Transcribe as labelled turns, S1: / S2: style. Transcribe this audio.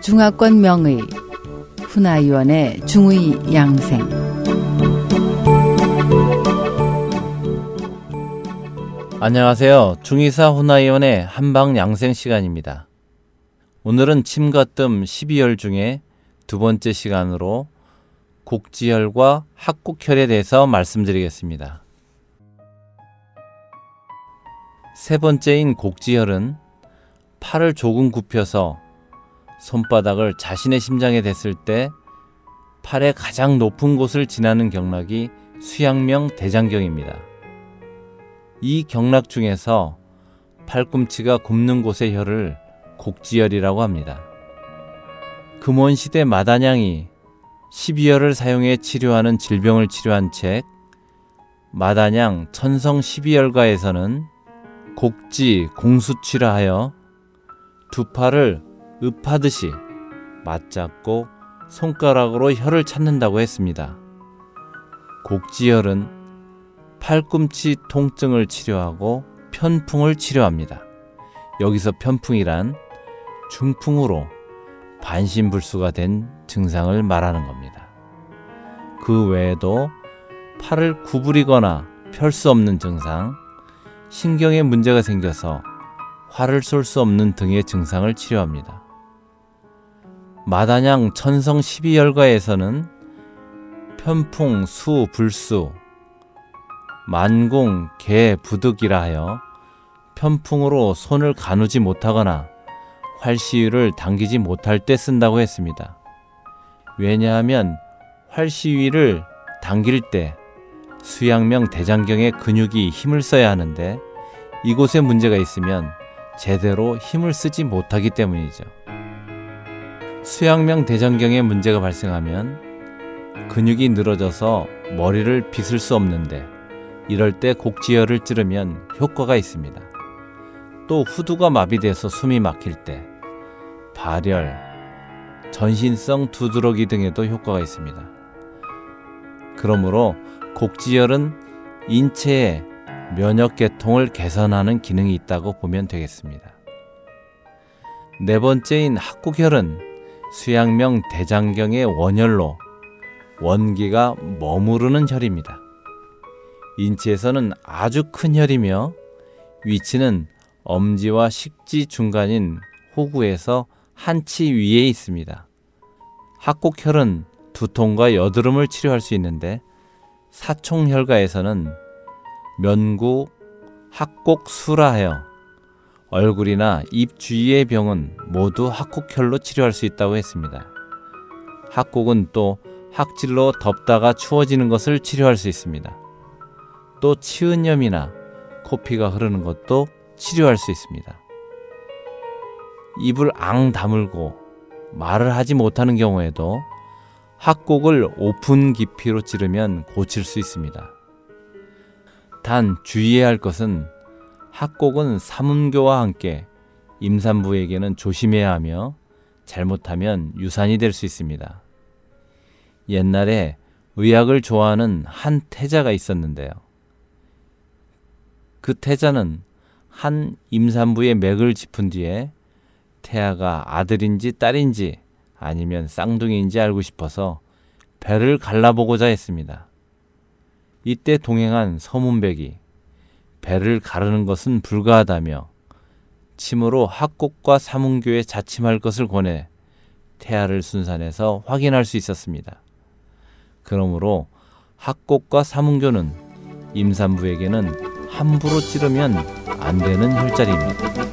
S1: 중화권 명의 훈아위원의 중의 양생
S2: 안녕하세요. 중의사 훈아위원의 한방 양생 시간입니다. 오늘은 침가뜸 12열 중에 두 번째 시간으로 곡지혈과 합곡혈에 대해서 말씀드리겠습니다. 세 번째인 곡지혈은 팔을 조금 굽혀서 손바닥을 자신의 심장에 댔을 때 팔의 가장 높은 곳을 지나는 경락이 수양명 대장경입니다. 이 경락 중에서 팔꿈치가 굽는 곳의 혈을 곡지혈이라고 합니다. 금원시대 마다냥이 12열을 사용해 치료하는 질병을 치료한 책 마다냥 천성 12열가에서는 곡지 공수치라 하여 두 팔을 읍하듯이 맞잡고 손가락으로 혀를 찾는다고 했습니다. 곡지혈은 팔꿈치 통증을 치료하고 편풍을 치료합니다. 여기서 편풍이란 중풍으로 반신불수가 된 증상을 말하는 겁니다. 그 외에도 팔을 구부리거나 펼 수 없는 증상, 신경에 문제가 생겨서 화를 쏠 수 없는 등의 증상을 치료합니다. 마다냥 천성 12열가에서는 편풍, 수, 불수, 만공, 개, 부득이라 하여 편풍으로 손을 가누지 못하거나 활시위를 당기지 못할 때 쓴다고 했습니다. 왜냐하면 활시위를 당길 때 수양명 대장경의 근육이 힘을 써야 하는데 이곳에 문제가 있으면 제대로 힘을 쓰지 못하기 때문이죠. 수양명 대장경에 문제가 발생하면 근육이 늘어져서 머리를 빗을 수 없는데 이럴 때 곡지혈을 찌르면 효과가 있습니다. 또 후두가 마비돼서 숨이 막힐 때 발열, 전신성 두드러기 등에도 효과가 있습니다. 그러므로 곡지혈은 인체의 면역 계통을 개선하는 기능이 있다고 보면 되겠습니다. 네 번째인 합곡혈은 수양명 대장경의 원혈로 원기가 머무르는 혈입니다. 인체에서는 아주 큰 혈이며 위치는 엄지와 식지 중간인 호구에서 한치 위에 있습니다. 합곡혈은 두통과 여드름을 치료할 수 있는데 사총혈가에서는 면구 합곡수라하여 얼굴이나 입 주위의 병은 모두 합곡혈로 치료할 수 있다고 했습니다. 합곡은 또 학질로 덥다가 추워지는 것을 치료할 수 있습니다. 또 치은염이나 코피가 흐르는 것도 치료할 수 있습니다. 입을 앙 다물고 말을 하지 못하는 경우에도 합곡을 오픈 깊이로 찌르면 고칠 수 있습니다. 단 주의해야 할 것은 합곡은 삼음교와 함께 임산부에게는 조심해야 하며 잘못하면 유산이 될 수 있습니다. 옛날에 의학을 좋아하는 한 태자가 있었는데요. 그 태자는 한 임산부의 맥을 짚은 뒤에 태아가 아들인지 딸인지 아니면 쌍둥이인지 알고 싶어서 배를 갈라보고자 했습니다. 이때 동행한 서문백이 배를 가르는 것은 불가하다며 침으로 학곡과 사문교에 자침할 것을 권해 태아를 순산해서 확인할 수 있었습니다. 그러므로 학곡과 사문교는 임산부에게는 함부로 찌르면 안 되는 혈자리입니다.